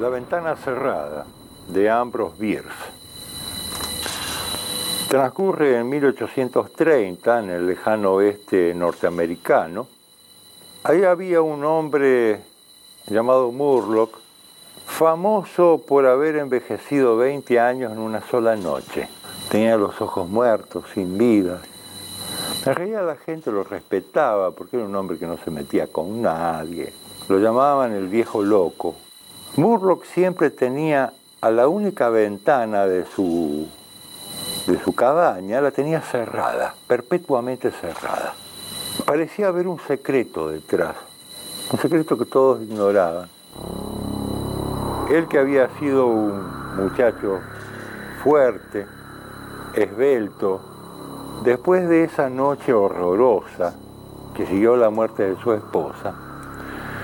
La ventana cerrada de Ambrose Bierce. Transcurre en 1830 en el lejano oeste norteamericano. Ahí había un hombre llamado Murlock, famoso por haber envejecido 20 años en una sola noche. Tenía los ojos muertos, sin vida. En realidad la gente lo respetaba porque era un hombre que no se metía con nadie. Lo llamaban el viejo loco. Murlock siempre tenía a la única ventana de su, de su cabaña, la tenía cerrada, perpetuamente cerrada. Parecía haber un secreto detrás, un secreto que todos ignoraban. Él que había sido un muchacho fuerte, esbelto, después de esa noche horrorosa que siguió la muerte de su esposa,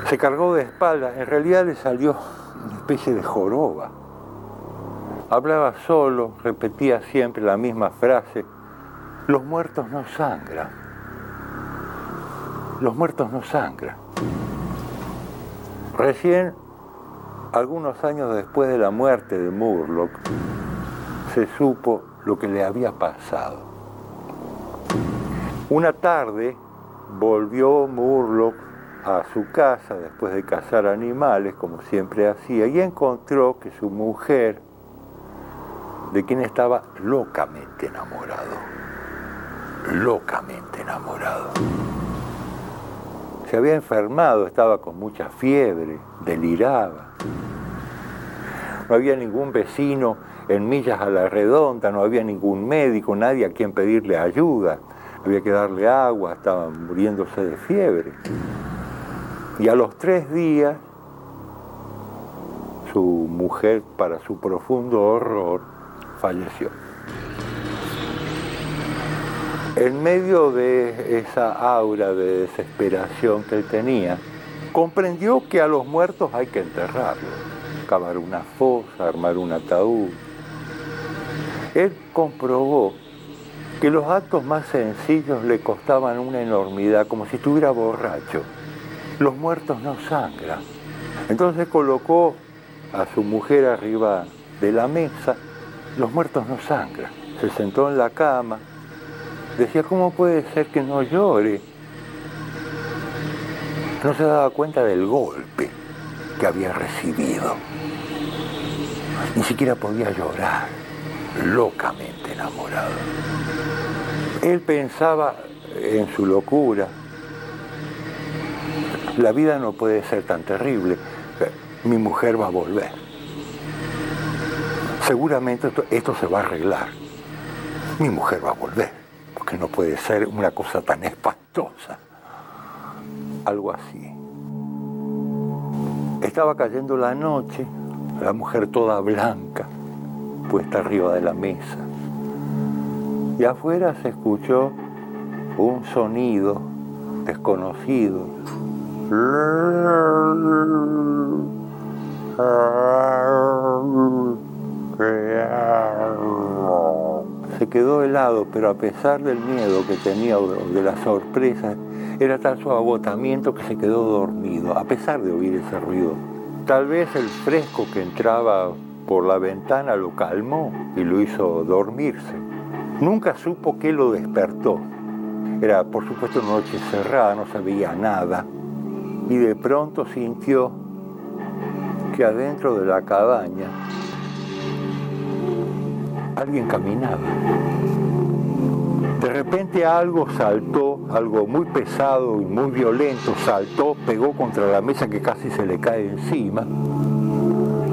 se cargó de espaldas, en realidad le salió una especie de joroba. Hablaba solo, repetía siempre la misma frase, los muertos no sangran, los muertos no sangran. Recién algunos años después de la muerte de Murlock, se supo lo que le había pasado. Una tarde volvió Murlock a su casa después de cazar animales, como siempre hacía, y encontró que su mujer, de quien estaba locamente enamorado, locamente enamorado, se había enfermado, estaba con mucha fiebre, deliraba. No había ningún vecino en millas a la redonda, no había ningún médico, nadie a quien pedirle ayuda. Había que darle agua, estaba muriéndose de fiebre. Y a los tres días, su mujer, para su profundo horror, falleció. En medio de esa aura de desesperación que él tenía, comprendió que a los muertos hay que enterrarlos, cavar una fosa, armar un ataúd. Él comprobó que los actos más sencillos le costaban una enormidad, como si estuviera borracho. Los muertos no sangran. Entonces colocó a su mujer arriba de la mesa, los muertos no sangran. Se sentó en la cama, Decía, ¿cómo puede ser que no llore? No se daba cuenta del golpe que había recibido. Ni siquiera podía llorar, locamente enamorado. Él pensaba en su locura. La vida no puede ser tan terrible. Mi mujer va a volver. Seguramente esto, se va a arreglar. Mi mujer va a volver porque no puede ser una cosa tan espantosa. Algo así. Estaba cayendo la noche, la mujer toda blanca, puesta arriba de la mesa. Y afuera se escuchó un sonido desconocido. Se quedó helado, pero a pesar del miedo que tenía de la sorpresa, era tal su agotamiento que se quedó dormido, a pesar de oír ese ruido. Tal vez el fresco que entraba por la ventana lo calmó y lo hizo dormirse. Nunca supo qué lo despertó. Era, por supuesto, noche cerrada, no sabía nada. Y de pronto sintió que adentro de la cabaña alguien caminaba. De repente algo saltó, algo muy pesado y muy violento, saltó, pegó contra la mesa que casi se le cae encima.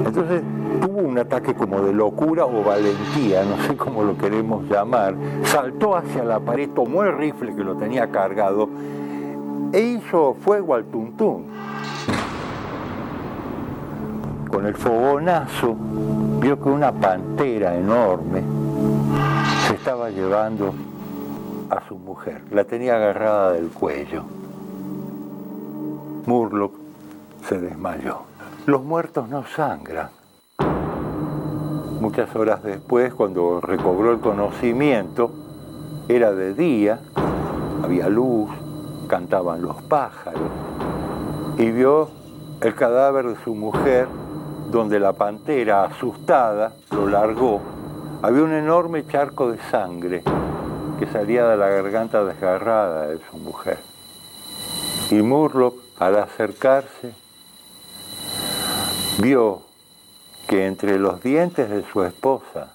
Entonces tuvo un ataque como de locura o valentía, no sé cómo lo queremos llamar, saltó hacia la pared, tomó el rifle que lo tenía cargado e hizo fuego al tuntún. Con el fogonazo vio que una pantera enorme se estaba llevando a su mujer. La tenía agarrada del cuello. Murlock se desmayó. Los muertos no sangran. Muchas horas después, cuando recobró el conocimiento, era de día, había luz, cantaban los pájaros, y vio el cadáver de su mujer, donde la pantera, asustada, lo largó. Había un enorme charco de sangre que salía de la garganta desgarrada de su mujer. Y Murlock, al acercarse, vio que entre los dientes de su esposa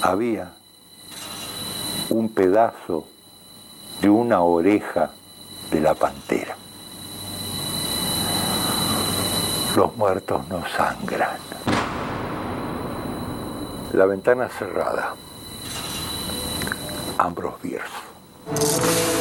había un pedazo de una oreja de la pantera. Los muertos no sangran. La ventana cerrada. Ambrose Bierce.